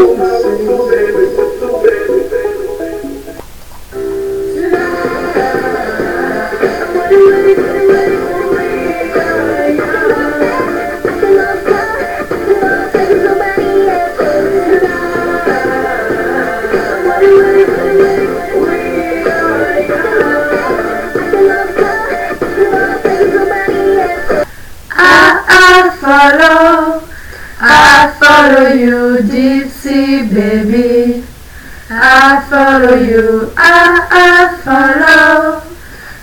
Thank you. Sea baby. I follow you, I, I follow,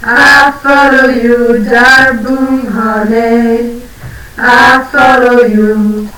I follow you, Darboom honey. I follow you.